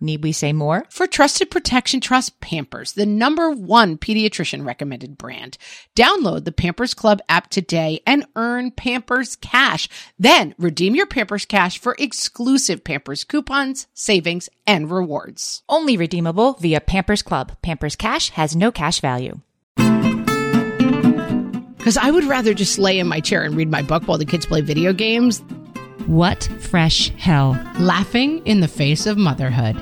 Need we say more? For trusted protection, trust Pampers, the number one pediatrician recommended brand. Download the Pampers Club app today and earn Pampers Cash. Then redeem your Pampers Cash for exclusive Pampers coupons, savings, and rewards. Only redeemable via Pampers Club. Pampers Cash has no cash value. Because I would rather just lay in my chair and read my book while the kids play video games, What fresh hell. laughing in the face of motherhood.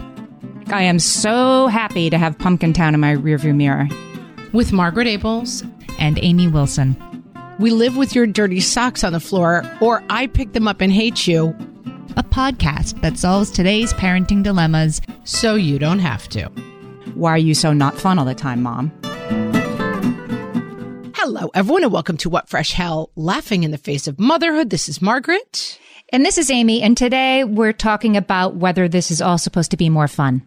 I am so happy to have Pumpkin Town in my rearview mirror. With Margaret Ables, And Amy Wilson. we live with your dirty socks on the floor, or I pick them up and hate you, A podcast that solves today's parenting dilemmas. so you don't have to. Why are you so not fun all the time, Mom? Hello, everyone, and welcome to What Fresh Hell Laughing in the Face of Motherhood. This is Margaret. And this is Amy, and today we're talking about whether this is all supposed to be more fun.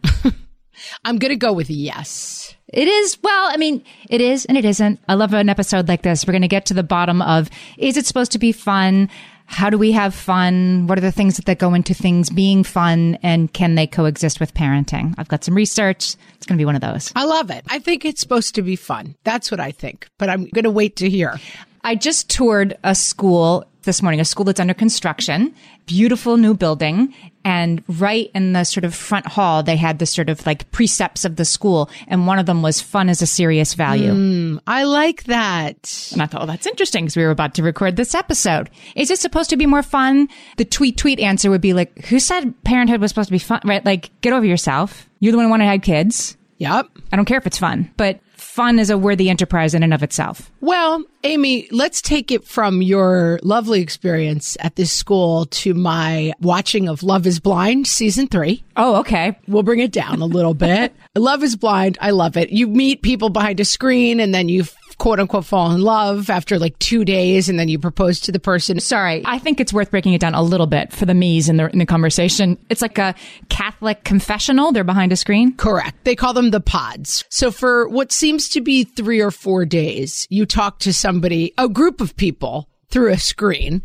I'm going to go with yes. It is, well, I mean, it is and it isn't. I love an episode like this. We're going to get to the bottom of is it supposed to be fun? How do we have fun? What are the things that, that go into things being fun? And can they coexist with parenting? I've got some research. It's going to be one of those. I love it. I think it's supposed to be fun. That's what I think, but I'm going to wait to hear. I just toured a school this morning, a school that's under construction, beautiful new building. And right in the sort of front hall, they had the sort of like precepts of the school. And one of them was fun as a serious value. Hmm, I like that. And I thought, oh, that's interesting because we were about to record this episode. Is it supposed to be more fun? The tweet tweet answer would be like, who said parenthood was supposed to be fun? Right? Like, get over yourself. You're the one who wanted to have kids. Yep. I don't care if it's fun, but fun is a worthy enterprise in and of itself. Well, Amy, let's take it from your lovely experience at this school to my watching of Love is Blind season three. Oh, okay. We'll bring it down a little bit. Love is blind. I love it. You meet people behind a screen and then you quote unquote fall in love after like two days and then you propose to the person. Sorry. I think it's worth breaking it down a little bit for the me's in the, in the conversation. It's like a Catholic confessional. They're behind a screen. Correct. They call them the pods. So for what seems to be three or four days, you talk to somebody, a group of people through a screen.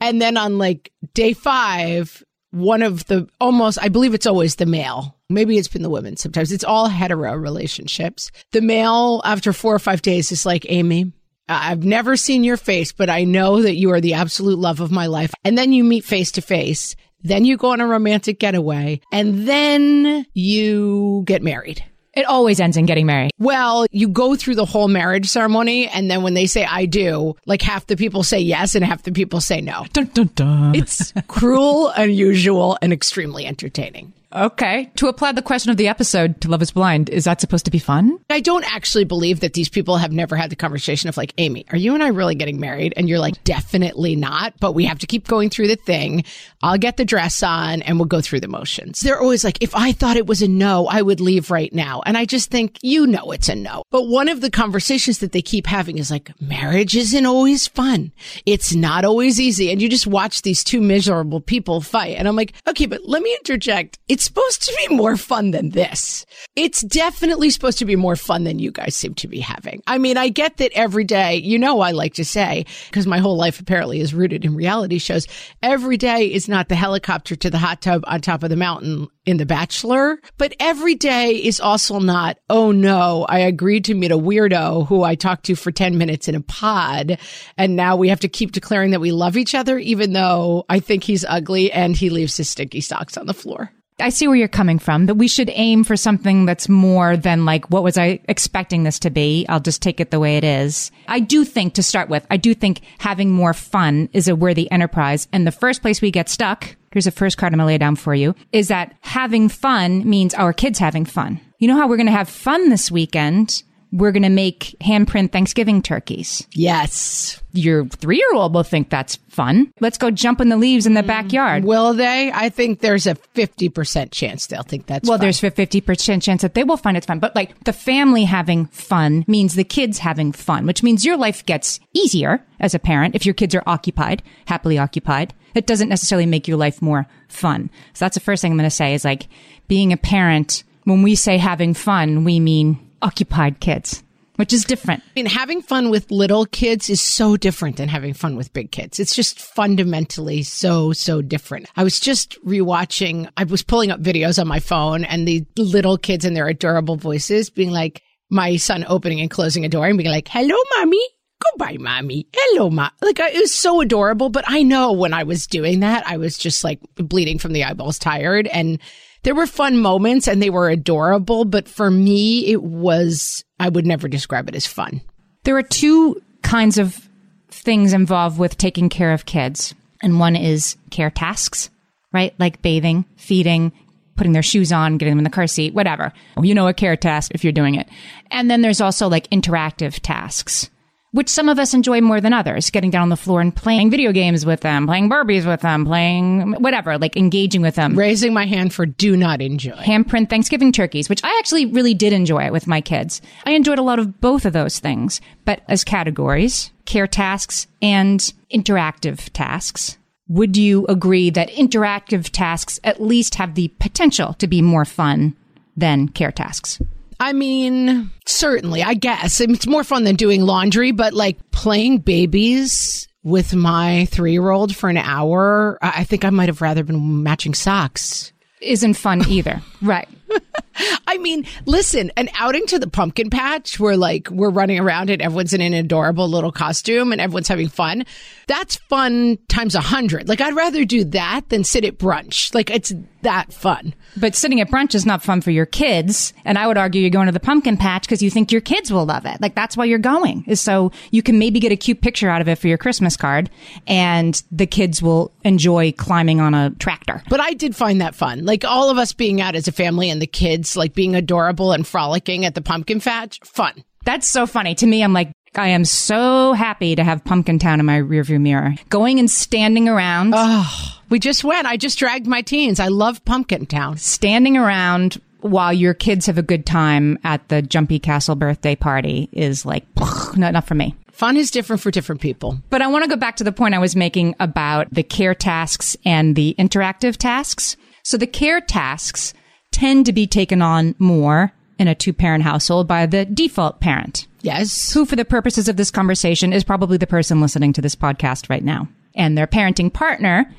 And then on like day five, one of the almost, I believe it's always the male. Maybe it's been the women sometimes. It's all hetero relationships. The male, after four or five days, is like, Amy, I've never seen your face, but I know that you are the absolute love of my life. And then you meet face to face. Then you go on a romantic getaway and then you get married. It always ends in getting married. Well, you go through the whole marriage ceremony. And then when they say I do, like half the people say yes and half the people say no. Dun, dun, dun. It's cruel, unusual, and extremely entertaining. Okay. To apply the question of the episode to Love is Blind, is that supposed to be fun? I don't actually believe that these people have never had the conversation of like, Amy, are you and I really getting married? And you're like, definitely not, but we have to keep going through the thing. I'll get the dress on and we'll go through the motions. They're always like, if I thought it was a no, I would leave right now. And I just think, you know, it's a no. But one of the conversations that they keep having is like, marriage isn't always fun. It's not always easy. And you just watch these two miserable people fight. And I'm like, okay, but let me interject. It's supposed to be more fun than this. It's definitely supposed to be more fun than you guys seem to be having. I mean, I get that every day, you know, I like to say, because my whole life apparently is rooted in reality shows, every day is not the helicopter to the hot tub on top of the mountain in The Bachelor, but every day is also not, oh no, I agreed to meet a weirdo who I talked to for 10 minutes in a pod. And now we have to keep declaring that we love each other, even though I think he's ugly and he leaves his stinky socks on the floor. I see where you're coming from, that we should aim for something that's more than like, what was I expecting this to be? I'll just take it the way it is. I do think to start with, I do think having more fun is a worthy enterprise. And the first place we get stuck, here's the first card I'm going to lay down for you, is that having fun means our kids having fun. You know how we're going to have fun this weekend? We're going to make handprint Thanksgiving turkeys. Yes. Your three year old will think that's fun. Let's go jump in the leaves in the backyard. Will they? I think there's a 50% chance they'll think that's well, fun. there's a 50% chance that they will find it's fun. But like the family having fun means the kids having fun, which means your life gets easier as a parent if your kids are occupied, happily occupied. It doesn't necessarily make your life more fun. So that's the first thing I'm going to say is like being a parent. When we say having fun, we mean occupied kids, which is different. I mean, having fun with little kids is so different than having fun with big kids. It's just fundamentally so, so different. I was just rewatching, I was pulling up videos on my phone and the little kids and their adorable voices being like, my son opening and closing a door and being like, hello, mommy. Goodbye, mommy. Hello, ma. Like, it was so adorable. But I know when I was doing that, I was just like bleeding from the eyeballs, tired. And there were fun moments and they were adorable, but for me, it was, I would never describe it as fun. There are two kinds of things involved with taking care of kids. And one is care tasks, right? Like bathing, feeding, putting their shoes on, getting them in the car seat, whatever. You know, a care task if you're doing it. And then there's also like interactive tasks which some of us enjoy more than others, getting down on the floor and playing video games with them, playing Barbies with them, playing whatever, like engaging with them. Raising my hand for do not enjoy. Handprint Thanksgiving turkeys, which I actually really did enjoy with my kids. I enjoyed a lot of both of those things, but as categories, care tasks and interactive tasks. Would you agree that interactive tasks at least have the potential to be more fun than care tasks? I mean, certainly, I guess. It's more fun than doing laundry, but like playing babies with my three year old for an hour, I think I might have rather been matching socks. Isn't fun either. right. I mean, listen, an outing to the pumpkin patch where like we're running around and everyone's in an adorable little costume and everyone's having fun. That's fun times a hundred. Like I'd rather do that than sit at brunch. Like it's that fun. But sitting at brunch is not fun for your kids. And I would argue you're going to the pumpkin patch because you think your kids will love it. Like that's why you're going is so you can maybe get a cute picture out of it for your Christmas card and the kids will enjoy climbing on a tractor. But I did find that fun. Like all of us being out as a family and the kids like being adorable and frolicking at the pumpkin patch, fun. That's so funny. To me, I'm like, I am so happy to have Pumpkin Town in my rearview mirror. Going and standing around. Oh, we just went. I just dragged my teens. I love Pumpkin Town. Standing around while your kids have a good time at the Jumpy Castle birthday party is like, not, not for me. Fun is different for different people. But I want to go back to the point I was making about the care tasks and the interactive tasks. So the care tasks tend to be taken on more in a two parent household by the default parent. Yes. Who, for the purposes of this conversation, is probably the person listening to this podcast right now. And their parenting partner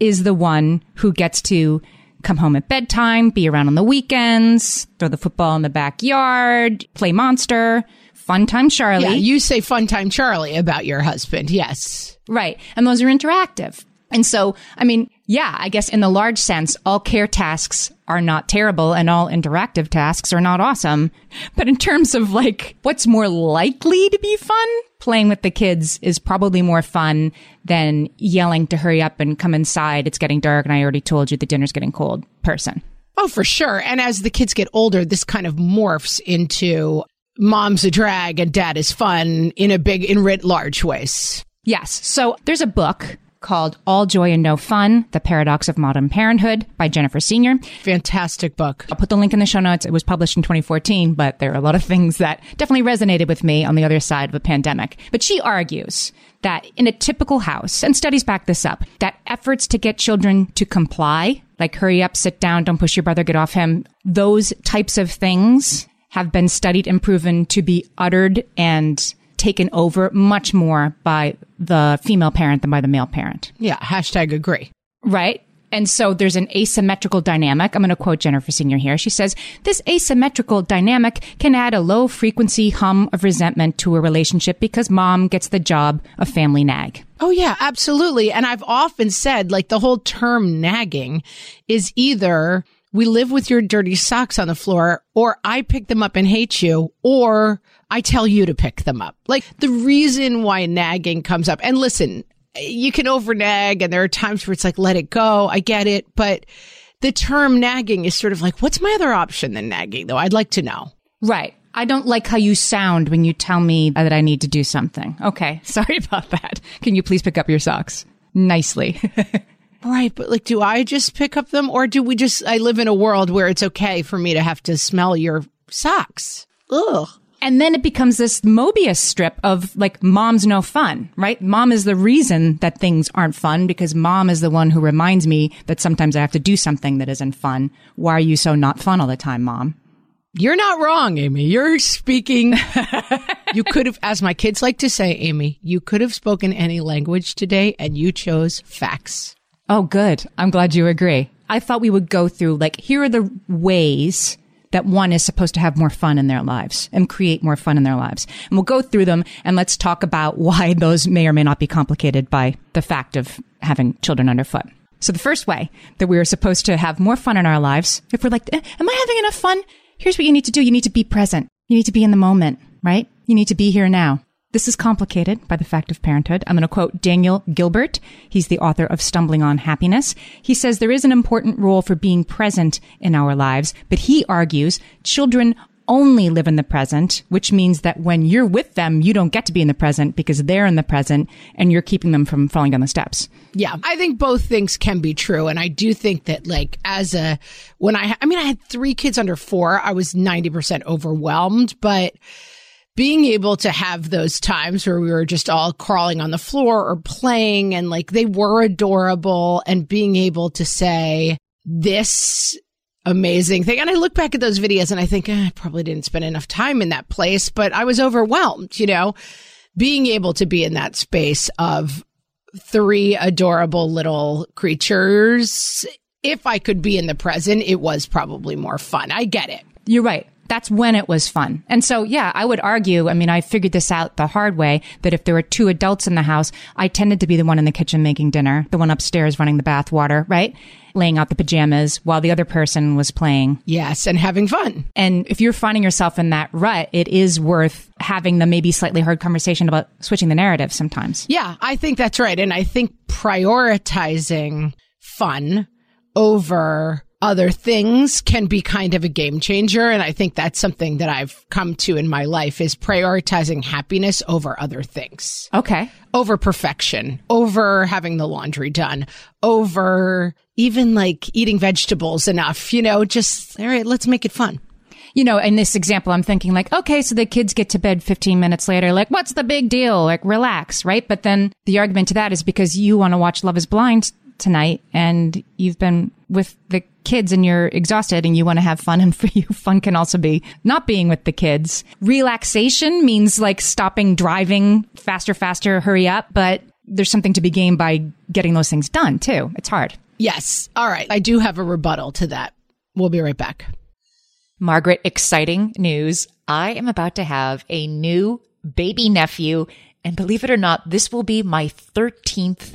is the one who gets to come home at bedtime, be around on the weekends, throw the football in the backyard, play monster, fun time Charlie. Yeah, you say fun time Charlie about your husband. Yes. Right. And those are interactive. And so, I mean, yeah, I guess in the large sense, all care tasks are not terrible and all interactive tasks are not awesome. But in terms of like what's more likely to be fun, playing with the kids is probably more fun than yelling to hurry up and come inside. It's getting dark and I already told you the dinner's getting cold person. Oh, for sure. And as the kids get older, this kind of morphs into mom's a drag and dad is fun in a big, in writ large ways. Yes. So there's a book called All Joy and No Fun The Paradox of Modern Parenthood by Jennifer Senior. Fantastic book. I'll put the link in the show notes. It was published in 2014, but there are a lot of things that definitely resonated with me on the other side of a pandemic. But she argues that in a typical house, and studies back this up, that efforts to get children to comply, like hurry up, sit down, don't push your brother, get off him, those types of things have been studied and proven to be uttered and taken over much more by the female parent than by the male parent. Yeah. Hashtag agree. Right. And so there's an asymmetrical dynamic. I'm going to quote Jennifer Senior here. She says, this asymmetrical dynamic can add a low frequency hum of resentment to a relationship because mom gets the job of family nag. Oh yeah, absolutely. And I've often said like the whole term nagging is either we live with your dirty socks on the floor, or I pick them up and hate you, or I tell you to pick them up. Like the reason why nagging comes up, and listen, you can over nag, and there are times where it's like, let it go. I get it. But the term nagging is sort of like, what's my other option than nagging, though? I'd like to know. Right. I don't like how you sound when you tell me that I need to do something. Okay. Sorry about that. Can you please pick up your socks? Nicely. Right, but like, do I just pick up them or do we just, I live in a world where it's okay for me to have to smell your socks? Ugh. And then it becomes this Mobius strip of like, mom's no fun, right? Mom is the reason that things aren't fun because mom is the one who reminds me that sometimes I have to do something that isn't fun. Why are you so not fun all the time, mom? You're not wrong, Amy. You're speaking. you could have, as my kids like to say, Amy, you could have spoken any language today and you chose facts. Oh, good. I'm glad you agree. I thought we would go through like, here are the ways that one is supposed to have more fun in their lives and create more fun in their lives. And we'll go through them and let's talk about why those may or may not be complicated by the fact of having children underfoot. So the first way that we are supposed to have more fun in our lives, if we're like, eh, am I having enough fun? Here's what you need to do. You need to be present. You need to be in the moment, right? You need to be here now. This is complicated by the fact of parenthood. I'm going to quote Daniel Gilbert. He's the author of Stumbling on Happiness. He says there is an important role for being present in our lives, but he argues children only live in the present, which means that when you're with them, you don't get to be in the present because they're in the present and you're keeping them from falling down the steps. Yeah, I think both things can be true. And I do think that, like, as a, when I, I mean, I had three kids under four, I was 90% overwhelmed, but being able to have those times where we were just all crawling on the floor or playing and like they were adorable and being able to say this amazing thing. And I look back at those videos and I think eh, I probably didn't spend enough time in that place, but I was overwhelmed, you know, being able to be in that space of three adorable little creatures. If I could be in the present, it was probably more fun. I get it. You're right that's when it was fun. And so, yeah, I would argue, I mean, I figured this out the hard way that if there were two adults in the house, I tended to be the one in the kitchen making dinner, the one upstairs running the bath water, right? Laying out the pajamas while the other person was playing. Yes, and having fun. And if you're finding yourself in that rut, it is worth having the maybe slightly hard conversation about switching the narrative sometimes. Yeah, I think that's right. And I think prioritizing fun over other things can be kind of a game changer. And I think that's something that I've come to in my life is prioritizing happiness over other things. Okay. Over perfection, over having the laundry done, over even like eating vegetables enough, you know, just, all right, let's make it fun. You know, in this example, I'm thinking like, okay, so the kids get to bed 15 minutes later. Like, what's the big deal? Like, relax, right? But then the argument to that is because you want to watch Love is Blind tonight and you've been with the kids and you're exhausted and you want to have fun. And for you, fun can also be not being with the kids. Relaxation means like stopping driving faster, faster, hurry up. But there's something to be gained by getting those things done too. It's hard. Yes. All right. I do have a rebuttal to that. We'll be right back. Margaret, exciting news. I am about to have a new baby nephew. And believe it or not, this will be my 13th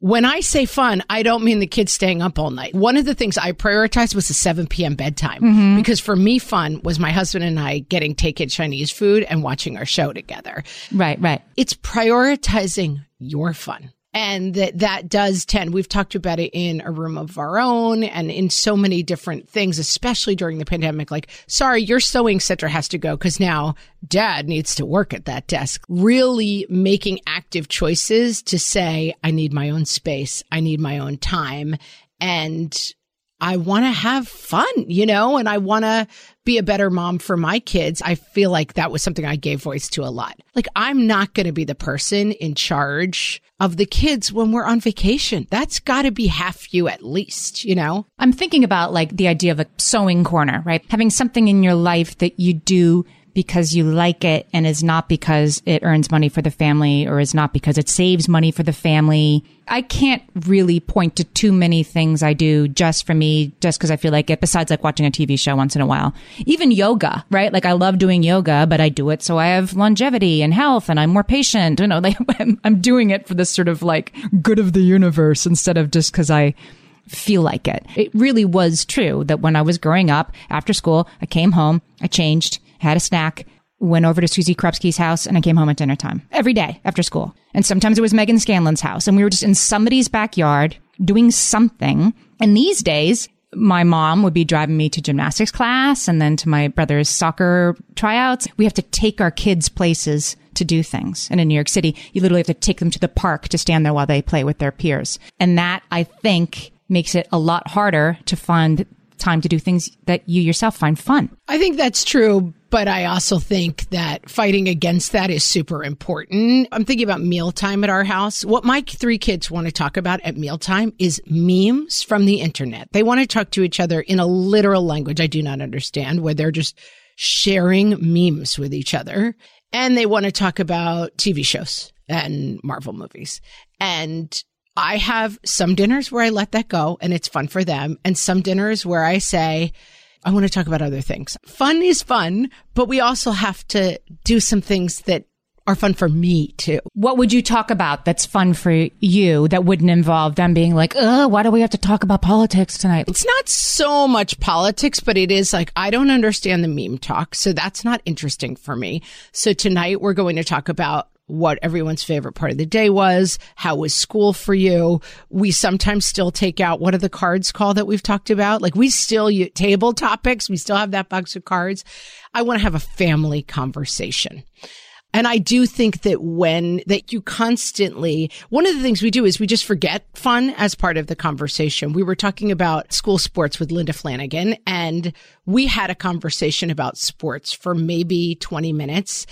When I say fun, I don't mean the kids staying up all night. One of the things I prioritized was the 7 p.m. bedtime mm-hmm. because for me, fun was my husband and I getting takeout Chinese food and watching our show together. Right, right. It's prioritizing your fun and that that does tend we've talked about it in a room of our own and in so many different things especially during the pandemic. Like sorry your sewing center has to go because now dad needs to work at that desk. Really making active choices to say i need my own space. I need my own time. And I want to have fun, you know, and I want to be a better mom for my kids. I feel like that was something I gave voice to a lot. Like, I'm not going to be the person in charge of the kids when we're on vacation. That's got to be half you at least, you know? I'm thinking about like the idea of a sewing corner, right? Having something in your life that you do because you like it and is not because it earns money for the family or is not because it saves money for the family. I can't really point to too many things I do just for me, just because I feel like it, besides like watching a TV show once in a while. Even yoga, right? Like I love doing yoga, but I do it so I have longevity and health and I'm more patient. You know, like I'm doing it for this sort of like good of the universe instead of just because I feel like it. It really was true that when I was growing up after school, I came home, I changed, had a snack, went over to Susie Krupski's house, and I came home at dinner time every day after school. And sometimes it was Megan Scanlon's house, and we were just in somebody's backyard doing something. And these days, my mom would be driving me to gymnastics class and then to my brother's soccer tryouts. We have to take our kids places to do things. And in New York City, you literally have to take them to the park to stand there while they play with their peers. And that, I think, makes it a lot harder to find time to do things that you yourself find fun. I think that's true, but I also think that fighting against that is super important. I'm thinking about mealtime at our house. What my three kids want to talk about at mealtime is memes from the internet. They want to talk to each other in a literal language I do not understand, where they're just sharing memes with each other. And they want to talk about TV shows and Marvel movies. And I have some dinners where I let that go and it's fun for them, and some dinners where I say, I want to talk about other things. Fun is fun, but we also have to do some things that are fun for me too. What would you talk about that's fun for you that wouldn't involve them being like, "Uh, why do we have to talk about politics tonight?" It's not so much politics, but it is like I don't understand the meme talk, so that's not interesting for me. So tonight we're going to talk about what everyone's favorite part of the day was. How was school for you? We sometimes still take out what are the cards called that we've talked about? Like we still use table topics. We still have that box of cards. I want to have a family conversation. And I do think that when that you constantly, one of the things we do is we just forget fun as part of the conversation. We were talking about school sports with Linda Flanagan and we had a conversation about sports for maybe 20 minutes.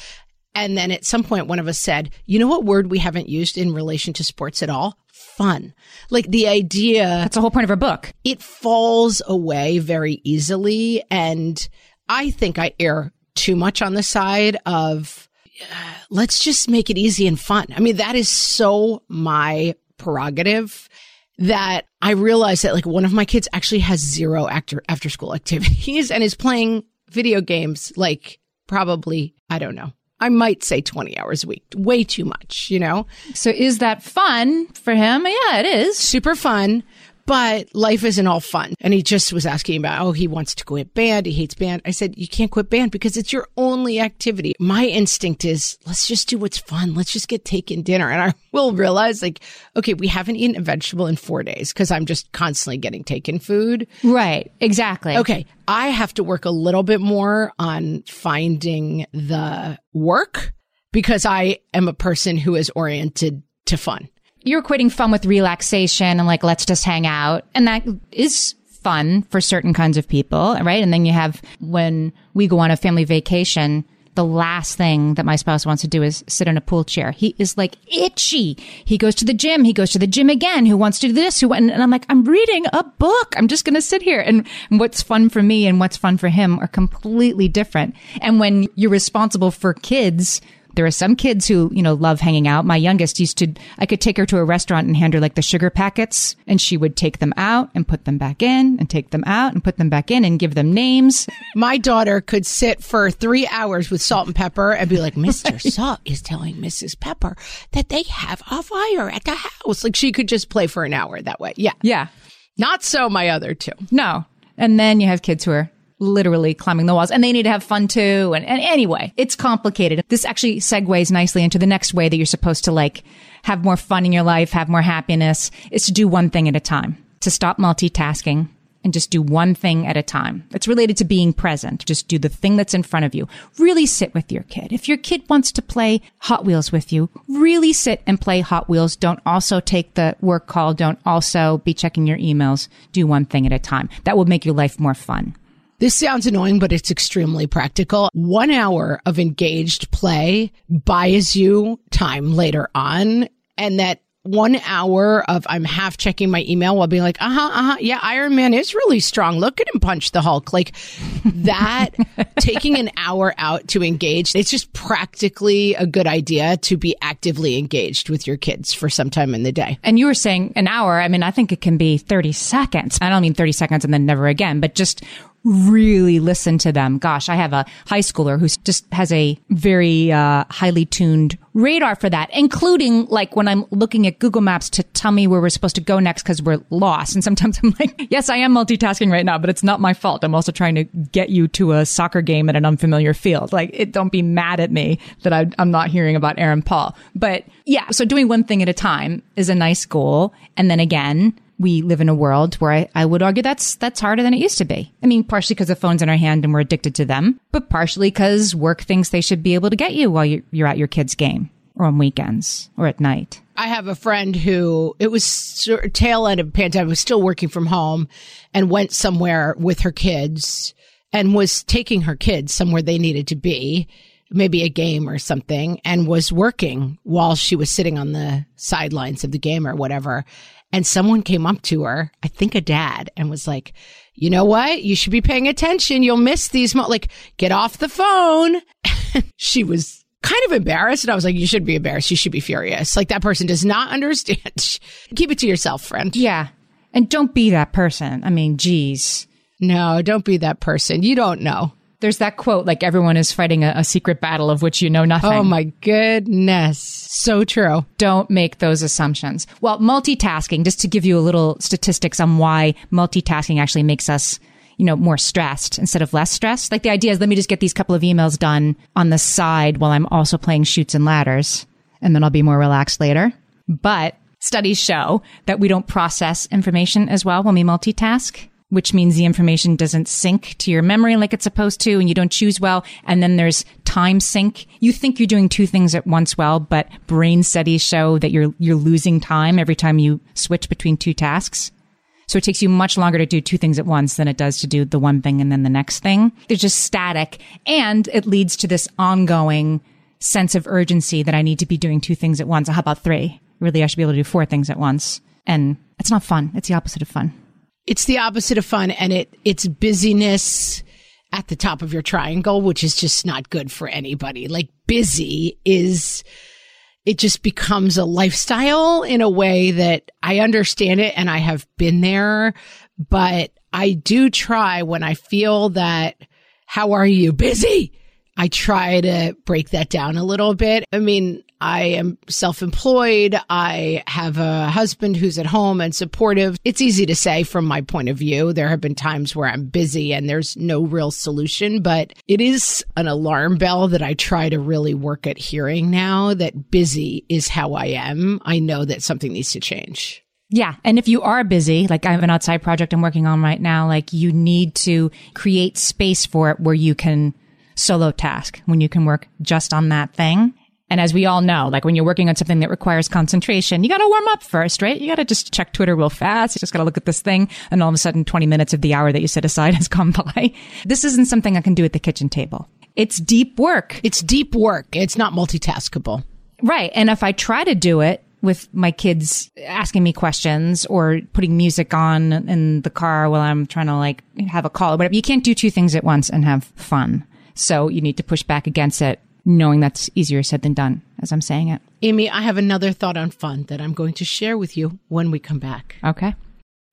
And then at some point, one of us said, you know what word we haven't used in relation to sports at all? Fun. Like the idea. That's the whole point of her book. It falls away very easily. And I think I err too much on the side of uh, let's just make it easy and fun. I mean, that is so my prerogative that I realized that like one of my kids actually has zero after after school activities and is playing video games like probably, I don't know, I might say 20 hours a week, way too much, you know? So is that fun for him? Yeah, it is. Super fun. But life isn't all fun. And he just was asking about, oh, he wants to quit band. He hates band. I said, you can't quit band because it's your only activity. My instinct is let's just do what's fun. Let's just get taken dinner. And I will realize like, okay, we haven't eaten a vegetable in four days because I'm just constantly getting taken food. Right. Exactly. Okay. I have to work a little bit more on finding the work because I am a person who is oriented to fun. You're equating fun with relaxation and like, let's just hang out. And that is fun for certain kinds of people, right? And then you have when we go on a family vacation, the last thing that my spouse wants to do is sit in a pool chair. He is like itchy. He goes to the gym. He goes to the gym again. Who wants to do this? Who? And, and I'm like, I'm reading a book. I'm just going to sit here. And, and what's fun for me and what's fun for him are completely different. And when you're responsible for kids, there are some kids who, you know, love hanging out. My youngest used to, I could take her to a restaurant and hand her like the sugar packets and she would take them out and put them back in and take them out and put them back in and give them names. My daughter could sit for three hours with salt and pepper and be like, Mr. Salt is telling Mrs. Pepper that they have a fire at the house. Like she could just play for an hour that way. Yeah. Yeah. Not so my other two. No. And then you have kids who are literally climbing the walls and they need to have fun too. And, and anyway, it's complicated. This actually segues nicely into the next way that you're supposed to like have more fun in your life, have more happiness is to do one thing at a time, to stop multitasking and just do one thing at a time. It's related to being present. Just do the thing that's in front of you. Really sit with your kid. If your kid wants to play Hot Wheels with you, really sit and play Hot Wheels. Don't also take the work call. Don't also be checking your emails. Do one thing at a time. That will make your life more fun. This sounds annoying, but it's extremely practical. One hour of engaged play buys you time later on. And that one hour of I'm half checking my email while being like, uh huh, uh huh. Yeah, Iron Man is really strong. Look at him punch the Hulk. Like that, taking an hour out to engage, it's just practically a good idea to be actively engaged with your kids for some time in the day. And you were saying an hour. I mean, I think it can be 30 seconds. I don't mean 30 seconds and then never again, but just really listen to them. Gosh, I have a high schooler who just has a very uh, highly tuned radar for that, including like when I'm looking at Google Maps to tell me where we're supposed to go next because we're lost. And sometimes I'm like, yes, I am multitasking right now, but it's not my fault. I'm also trying to get you to a soccer game at an unfamiliar field. Like, it, don't be mad at me that I, I'm not hearing about Aaron Paul. But yeah, so doing one thing at a time is a nice goal. And then again, we live in a world where I, I would argue that's that's harder than it used to be. I mean, partially because the phone's in our hand and we're addicted to them, but partially because work thinks they should be able to get you while you're, you're at your kid's game or on weekends or at night. I have a friend who it was sort tail end of pandemic was still working from home and went somewhere with her kids and was taking her kids somewhere they needed to be maybe a game or something and was working while she was sitting on the sidelines of the game or whatever and someone came up to her, I think a dad, and was like, you know what? You should be paying attention. You'll miss these. Mo-. Like, get off the phone. she was kind of embarrassed. And I was like, you should be embarrassed. You should be furious. Like, that person does not understand. Keep it to yourself, friend. Yeah. And don't be that person. I mean, geez. No, don't be that person. You don't know. There's that quote, like everyone is fighting a, a, secret battle of which you know nothing. Oh my goodness. So true. Don't make those assumptions. Well, multitasking, just to give you a little statistics on why multitasking actually makes us, you know, more stressed instead of less stressed. Like the idea is let me just get these couple of emails done on the side while I'm also playing Chutes and Ladders and then I'll be more relaxed later. But studies show that we don't process information as well when we multitask which means the information doesn't sync to your memory like it's supposed to and you don't choose well. And then there's time sink. You think you're doing two things at once well, but brain studies show that you're, you're losing time every time you switch between two tasks. So it takes you much longer to do two things at once than it does to do the one thing and then the next thing. They're just static and it leads to this ongoing sense of urgency that I need to be doing two things at once. How about three? Really, I should be able to do four things at once. And it's not fun. It's the opposite of fun. It's the opposite of fun and it, it's busyness at the top of your triangle, which is just not good for anybody. Like busy is, it just becomes a lifestyle in a way that I understand it and I have been there, but I do try when I feel that, how are you busy? I try to break that down a little bit. I mean, I am self employed. I have a husband who's at home and supportive. It's easy to say from my point of view. There have been times where I'm busy and there's no real solution, but it is an alarm bell that I try to really work at hearing now that busy is how I am. I know that something needs to change. Yeah. And if you are busy, like I have an outside project I'm working on right now, like you need to create space for it where you can solo task, when you can work just on that thing. And as we all know, like when you're working on something that requires concentration, you got to warm up first, right? You got to just check Twitter real fast. You just got to look at this thing. And all of a sudden, 20 minutes of the hour that you set aside has gone by. This isn't something I can do at the kitchen table. It's deep work. It's deep work. It's not multitaskable. Right. And if I try to do it with my kids asking me questions or putting music on in the car while I'm trying to like have a call or whatever, you can't do two things at once and have fun. So you need to push back against it knowing that's easier said than done as I'm saying it. Amy, I have another thought on fun that I'm going to share with you when we come back. Okay.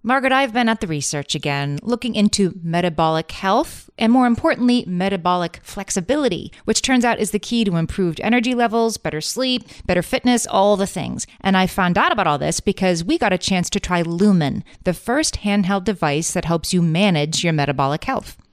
Margaret, I've been at the research again, looking into metabolic health and more importantly, metabolic flexibility, which turns out is the key to improved energy levels, better sleep, better fitness, all the things. And I found out about all this because we got a chance to try Lumen, the first handheld device that helps you manage your metabolic health.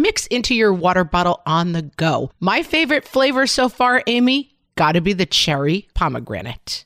mix into your water bottle on the go. My favorite flavor so far, Amy, gotta be the cherry pomegranate.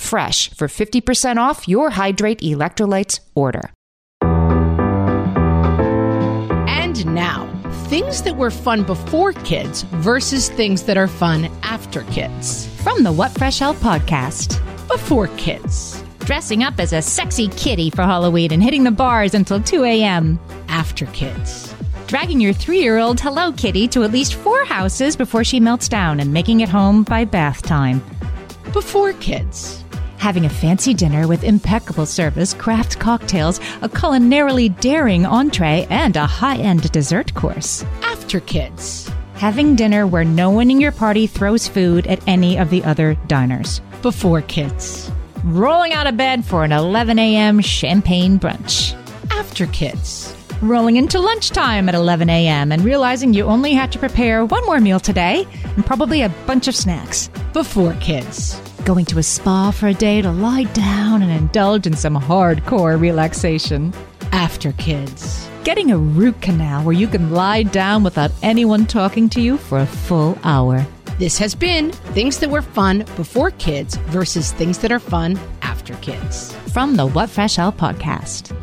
for 50% off your Hydrate electrolytes order. And now, things that were fun before kids versus things that are fun after kids. From the What Fresh Hell podcast. Before kids, Dressing up as a sexy kitty for Halloween and hitting the bars until 2 a.m. after kids, Dragging your three year old Hello Kitty to at least four houses before she melts down and making it home by bath time. before kids, Having a fancy dinner with impeccable service, craft cocktails, a culinarily daring entree, and a high end dessert course. after kids, Having dinner where no one in your party throws food at any of the other diners. before kids, Rolling out of bed for an 11 a.m. champagne brunch. after kids, Rolling into lunchtime at 11 a.m. and realizing you only had to prepare one more meal today and probably a bunch of snacks. before kids, Going to a spa for a day to lie down and indulge in some hardcore relaxation. after kids, Getting a root canal where you can lie down without anyone talking to you for a full hour. This has been things that were fun before kids versus things that are fun after kids. From the What Fresh Hell podcast.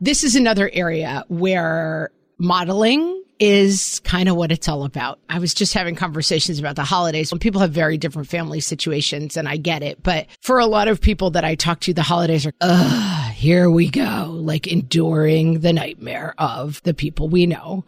This is another area where modeling is kind of what it's all about. I was just having conversations about the holidays when people have very different family situations and I get it. But for a lot of people that I talk to, the holidays are, ugh, here we go, like enduring the nightmare of the people we know.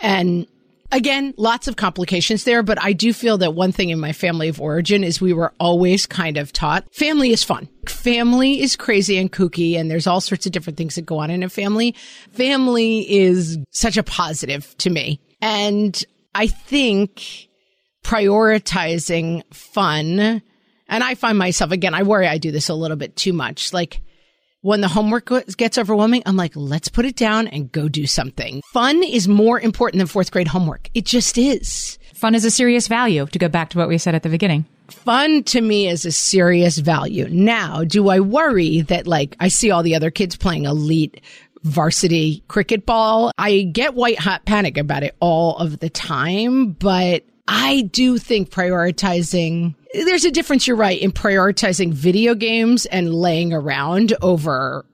And Again, lots of complications there, but I do feel that one thing in my family of origin is we were always kind of taught family is fun. Family is crazy and kooky and there's all sorts of different things that go on in a family. Family is such a positive to me. And I think prioritizing fun, and I find myself, again, I worry I do this a little bit too much. Like when the homework gets overwhelming, I'm like, let's put it down and go do something. Fun is more important than fourth grade homework. It just is. Fun is a serious value, to go back to what we said at the beginning. Fun to me is a serious value. Now, do I worry that like I see all the other kids playing elite varsity cricket ball? I get white hot panic about it all of the time, but I do think prioritizing there's a difference, you're right, in prioritizing video games and laying around over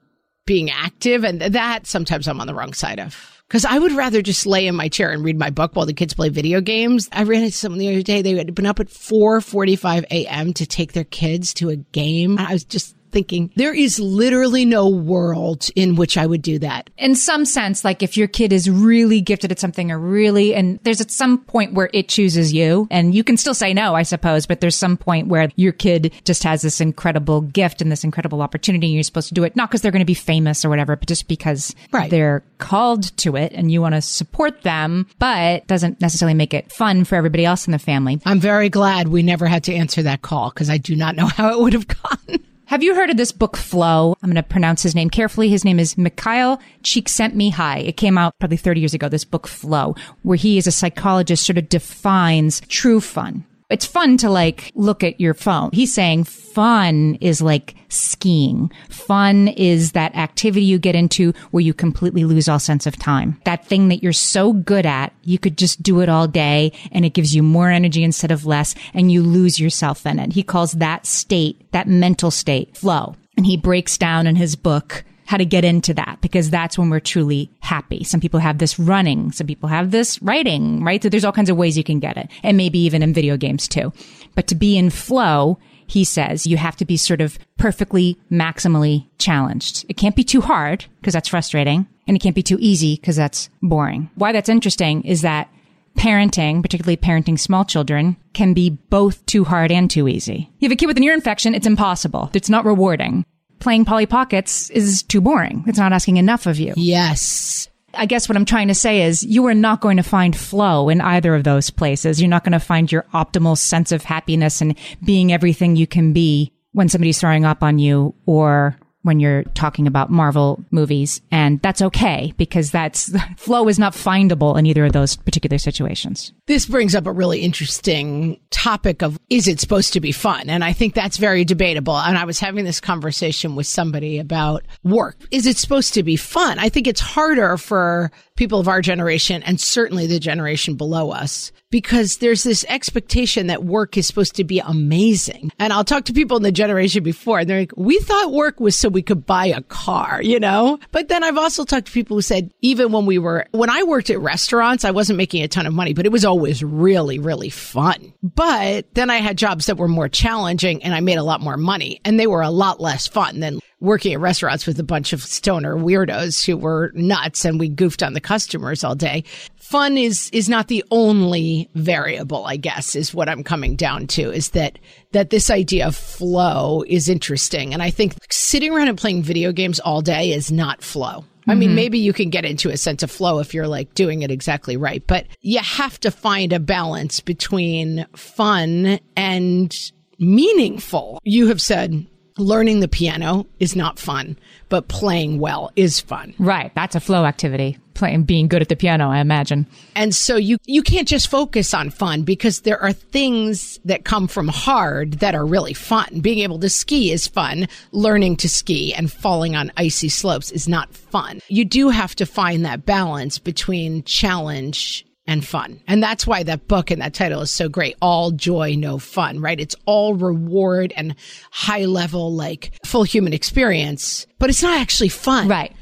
being active. And that sometimes I'm on the wrong side of. Cause I would rather just lay in my chair and read my book while the kids play video games. I ran into someone the other day. They had been up at 4:45 a.m. to take their kids to a game. I was just thinking there is literally no world in which I would do that. In some sense, like if your kid is really gifted at something or really, and there's at some point where it chooses you and you can still say no, I suppose, but there's some point where your kid just has this incredible gift and this incredible opportunity and you're supposed to do it, not because they're going to be famous or whatever, but just because right. they're called to it and you want to support them, but doesn't necessarily make it fun for everybody else in the family. I'm very glad we never had to answer that call because I do not know how it would have gone. Have you heard of this book, Flow? I'm going to pronounce his name carefully. His name is Mihaly Csikszentmihalyi. It came out probably 30 years ago, this book, Flow, where he, as a psychologist, sort of defines true fun it's fun to like look at your phone. He's saying fun is like skiing. Fun is that activity you get into where you completely lose all sense of time. That thing that you're so good at, you could just do it all day and it gives you more energy instead of less and you lose yourself in it. He calls that state, that mental state flow. And he breaks down in his book how to get into that because that's when we're truly happy. Some people have this running. Some people have this writing, right? So there's all kinds of ways you can get it and maybe even in video games too. But to be in flow, he says you have to be sort of perfectly maximally challenged. It can't be too hard because that's frustrating and it can't be too easy because that's boring. Why that's interesting is that parenting, particularly parenting small children, can be both too hard and too easy. You have a kid with an ear infection, it's impossible. It's not rewarding playing Polly Pockets is too boring. It's not asking enough of you. Yes. I guess what I'm trying to say is you are not going to find flow in either of those places. You're not going to find your optimal sense of happiness and being everything you can be when somebody's throwing up on you or when you're talking about Marvel movies. And that's okay because that's flow is not findable in either of those particular situations. This brings up a really interesting topic of is it supposed to be fun? And I think that's very debatable. And I was having this conversation with somebody about work. Is it supposed to be fun? I think it's harder for people of our generation and certainly the generation below us because there's this expectation that work is supposed to be amazing. And I'll talk to people in the generation before and they're like, we thought work was so we could buy a car, you know? But then I've also talked to people who said, even when we were, when I worked at restaurants, I wasn't making a ton of money, but it was always really, really fun. But then I had jobs that were more challenging and I made a lot more money and they were a lot less fun than working at restaurants with a bunch of stoner weirdos who were nuts and we goofed on the customers all day. Fun is, is not the only variable, I guess, is what I'm coming down to is that, that this idea of flow is interesting. And I think sitting around and playing video games all day is not flow. I mean, mm-hmm. maybe you can get into a sense of flow if you're like doing it exactly right, but you have to find a balance between fun and meaningful. You have said learning the piano is not fun, but playing well is fun. Right. That's a flow activity. Playing, being good at the piano, I imagine. And so you, you can't just focus on fun because there are things that come from hard that are really fun. Being able to ski is fun. Learning to ski and falling on icy slopes is not fun. You do have to find that balance between challenge and fun. And that's why that book and that title is so great. All joy, no fun, right? It's all reward and high level, like full human experience, but it's not actually fun. Right.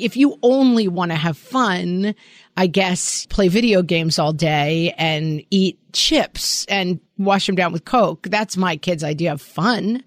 If you only want to have fun, I guess, play video games all day and eat chips and wash them down with Coke. That's my kid's idea of fun.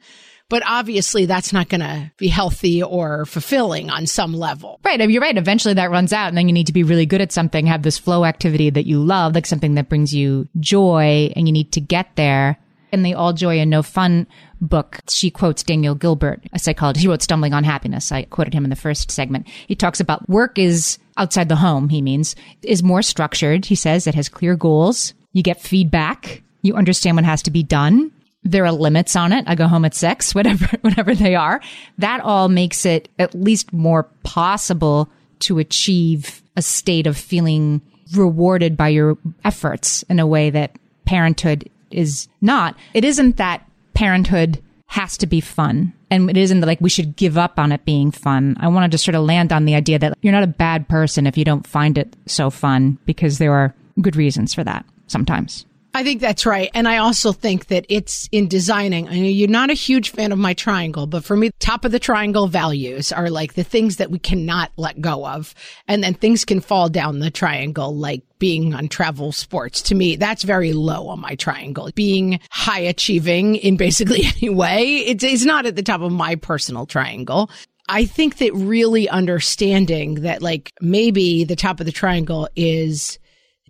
But obviously, that's not going to be healthy or fulfilling on some level. Right. You're right. Eventually that runs out and then you need to be really good at something, have this flow activity that you love, like something that brings you joy and you need to get there. In the All Joy and No Fun book, she quotes Daniel Gilbert, a psychologist. He wrote Stumbling on Happiness. I quoted him in the first segment. He talks about work is outside the home, he means, is more structured. He says it has clear goals. You get feedback. You understand what has to be done there are limits on it. I go home at six, whatever, whatever they are. That all makes it at least more possible to achieve a state of feeling rewarded by your efforts in a way that parenthood is not. It isn't that parenthood has to be fun. And it isn't like we should give up on it being fun. I want to just sort of land on the idea that you're not a bad person if you don't find it so fun because there are good reasons for that sometimes. I think that's right. And I also think that it's in designing. I know you're not a huge fan of my triangle, but for me, top of the triangle values are like the things that we cannot let go of. And then things can fall down the triangle, like being on travel sports. To me, that's very low on my triangle. Being high achieving in basically any way, it's, it's not at the top of my personal triangle. I think that really understanding that like maybe the top of the triangle is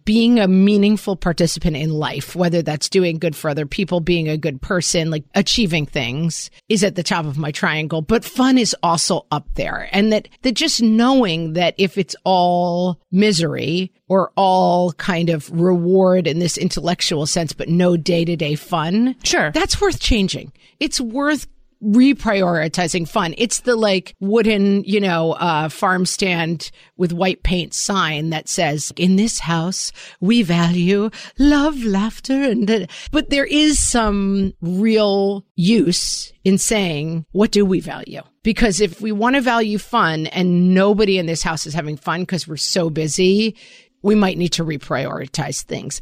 being a meaningful participant in life, whether that's doing good for other people, being a good person, like achieving things is at the top of my triangle, but fun is also up there. And that, that just knowing that if it's all misery or all kind of reward in this intellectual sense, but no day to day fun. Sure. That's worth changing. It's worth reprioritizing fun. It's the like wooden, you know, uh, farm stand with white paint sign that says, in this house, we value love, laughter, and, but there is some real use in saying, what do we value? Because if we want to value fun and nobody in this house is having fun because we're so busy, we might need to reprioritize things.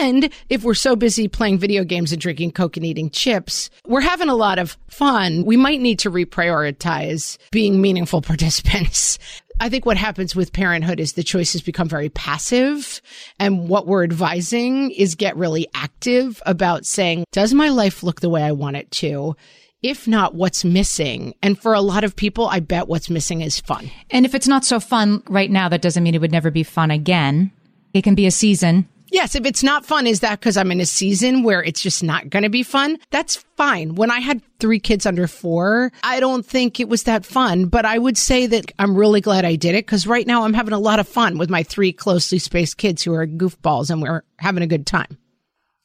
And if we're so busy playing video games and drinking Coke and eating chips, we're having a lot of fun. We might need to reprioritize being meaningful participants. I think what happens with parenthood is the choices become very passive. And what we're advising is get really active about saying, does my life look the way I want it to? If not, what's missing? And for a lot of people, I bet what's missing is fun. And if it's not so fun right now, that doesn't mean it would never be fun again. It can be a season. Yes, if it's not fun, is that because I'm in a season where it's just not going to be fun? That's fine. When I had three kids under four, I don't think it was that fun, but I would say that I'm really glad I did it because right now I'm having a lot of fun with my three closely spaced kids who are goofballs and we're having a good time.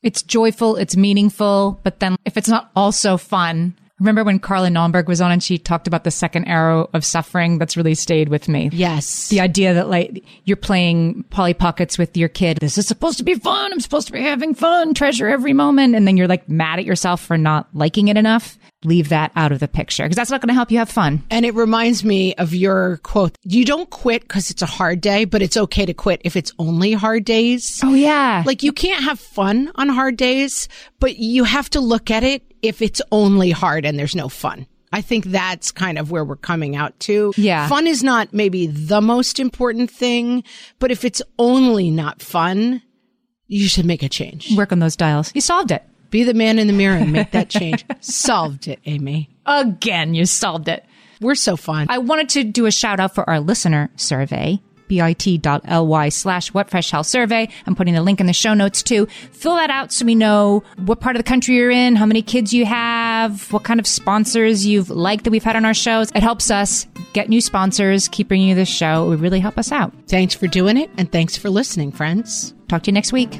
It's joyful, it's meaningful, but then if it's not also fun, Remember when Carla Naumburg was on and she talked about the second arrow of suffering? That's really stayed with me. Yes. The idea that like you're playing Polly Pockets with your kid. This is supposed to be fun. I'm supposed to be having fun, treasure every moment. And then you're like mad at yourself for not liking it enough leave that out of the picture because that's not going to help you have fun. And it reminds me of your quote. You don't quit because it's a hard day, but it's okay to quit if it's only hard days. Oh, yeah. Like you can't have fun on hard days, but you have to look at it if it's only hard and there's no fun. I think that's kind of where we're coming out to. Yeah. Fun is not maybe the most important thing, but if it's only not fun, you should make a change. Work on those dials. You solved it. Be the man in the mirror and make that change. Solved it, Amy. Again, you solved it. We're so fun. I wanted to do a shout out for our listener survey bit.ly slash what fresh hell survey. I'm putting the link in the show notes too. Fill that out so we know what part of the country you're in, how many kids you have, what kind of sponsors you've liked that we've had on our shows. It helps us get new sponsors, keep bringing you this show. It would really help us out. Thanks for doing it and thanks for listening, friends. Talk to you next week.